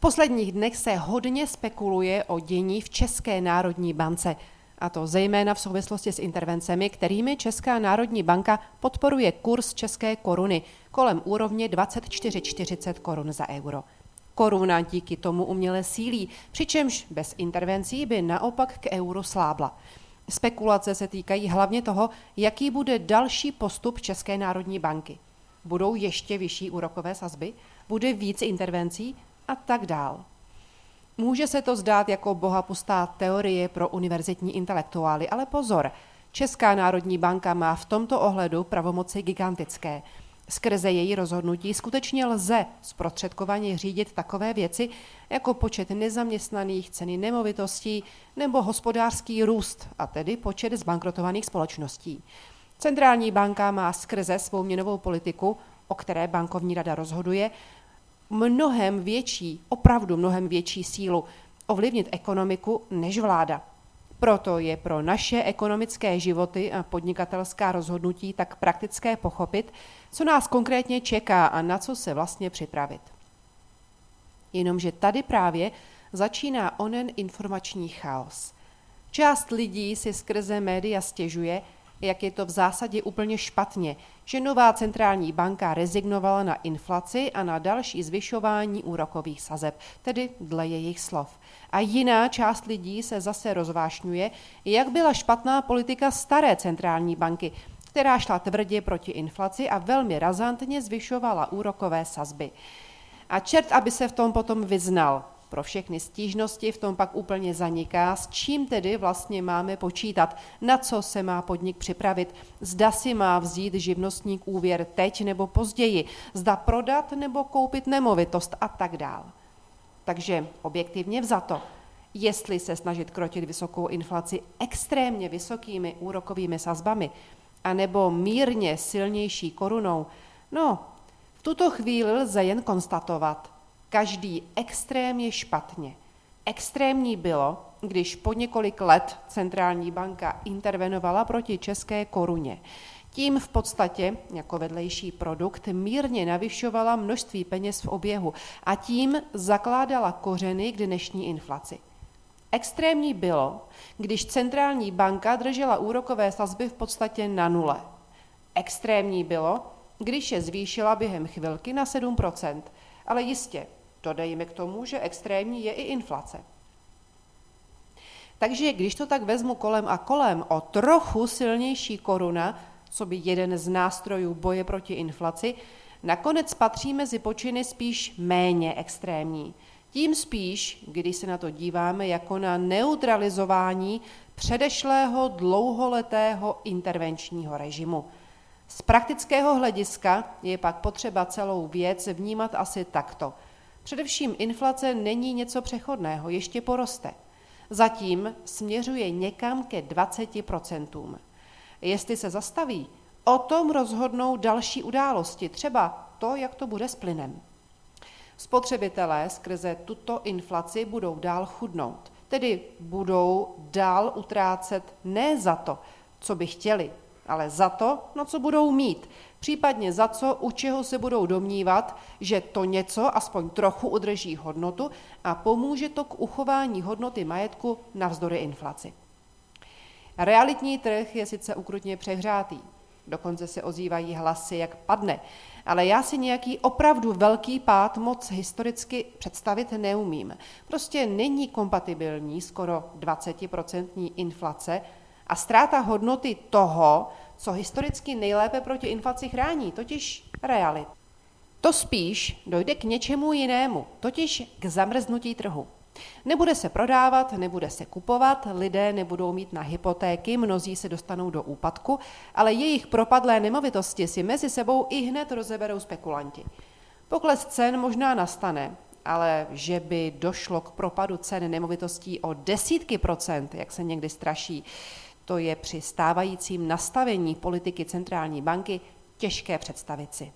posledních dnech se hodně spekuluje o dění v České národní bance, a to zejména v souvislosti s intervencemi, kterými Česká národní banka podporuje kurz české koruny kolem úrovně 24,40 korun za euro. Koruna díky tomu uměle sílí, přičemž bez intervencí by naopak k euru slábla. Spekulace se týkají hlavně toho, jaký bude další postup České národní banky. Budou ještě vyšší úrokové sazby? Bude víc intervencí? A tak dál. Může se to zdát jako bohapustá teorie pro univerzitní intelektuály, ale pozor, Česká národní banka má v tomto ohledu pravomoci gigantické. Skrze její rozhodnutí skutečně lze zprostředkovaně řídit takové věci, jako počet nezaměstnaných, ceny nemovitostí nebo hospodářský růst, a tedy počet zbankrotovaných společností. Centrální banka má skrze svou měnovou politiku, o které bankovní rada rozhoduje, mnohem větší, opravdu mnohem větší sílu ovlivnit ekonomiku než vláda. Proto je pro naše ekonomické životy a podnikatelská rozhodnutí tak praktické pochopit, co nás konkrétně čeká a na co se vlastně připravit. Jenomže tady právě začíná onen informační chaos. Část lidí si skrze média stěžuje, jak je to v zásadě úplně špatně, že nová centrální banka rezignovala na inflaci a na další zvyšování úrokových sazeb, tedy dle jejich slov. A jiná část lidí se zase rozvášňuje, jak byla špatná politika staré centrální banky, která šla tvrdě proti inflaci a velmi razantně zvyšovala úrokové sazby. A čert, aby se v tom potom vyznal. Pro všechny stížnosti v tom pak úplně zaniká, s čím tedy vlastně máme počítat, na co se má podnik připravit, zda si má vzít živnostník úvěr teď nebo později, zda prodat nebo koupit nemovitost a tak dál. Takže objektivně vzato, jestli se snažit krotit vysokou inflaci extrémně vysokými úrokovými sazbami, anebo mírně silnější korunou, no, v tuto chvíli lze jen konstatovat, každý extrém je špatně. Extrémní bylo, když po několik let centrální banka intervenovala proti české koruně. Tím v podstatě, jako vedlejší produkt, mírně navyšovala množství peněz v oběhu a tím zakládala kořeny k dnešní inflaci. Extrémní bylo, když centrální banka držela úrokové sazby v podstatě na nule. Extrémní bylo, když je zvýšila během chvilky na 7% ale jistě, dodejme k tomu, že extrémní je i inflace. Takže když to tak vezmu kolem a kolem, o trochu silnější koruna, co by jeden z nástrojů boje proti inflaci, nakonec patří mezi počiny spíš méně extrémní. Tím spíš, když se na to díváme jako na neutralizování předešlého dlouholetého intervenčního režimu. Z praktického hlediska je pak potřeba celou věc vnímat asi takto. Především inflace není něco přechodného, ještě poroste. Zatím směřuje někam ke 20%. Jestli se zastaví, o tom rozhodnou další události, třeba to, jak to bude s plynem. Spotřebitelé skrze tuto inflaci budou dál chudnout, tedy budou dál utrácet ne za to, co by chtěli, ale za to, na co budou mít, případně za co, u čeho se budou domnívat, že to něco aspoň trochu udrží hodnotu a pomůže to k uchování hodnoty majetku navzdory inflaci. Realitní trh je sice ukrutně přehřátý, dokonce se ozývají hlasy, jak padne, ale já si nějaký opravdu velký pád moc historicky představit neumím. Prostě není kompatibilní skoro 20% inflace a ztráta hodnoty toho, co historicky nejlépe proti inflaci chrání, totiž realit. To spíš dojde k něčemu jinému, totiž k zamrznutí trhu. Nebude se prodávat, nebude se kupovat, lidé nebudou mít na hypotéky, mnozí se dostanou do úpadku, ale jejich propadlé nemovitosti si mezi sebou i hned rozeberou spekulanti. Pokles cen možná nastane, ale že by došlo k propadu cen nemovitostí o desítky procent, jak se někdy straší, to je při stávajícím nastavení politiky centrální banky těžké představit si.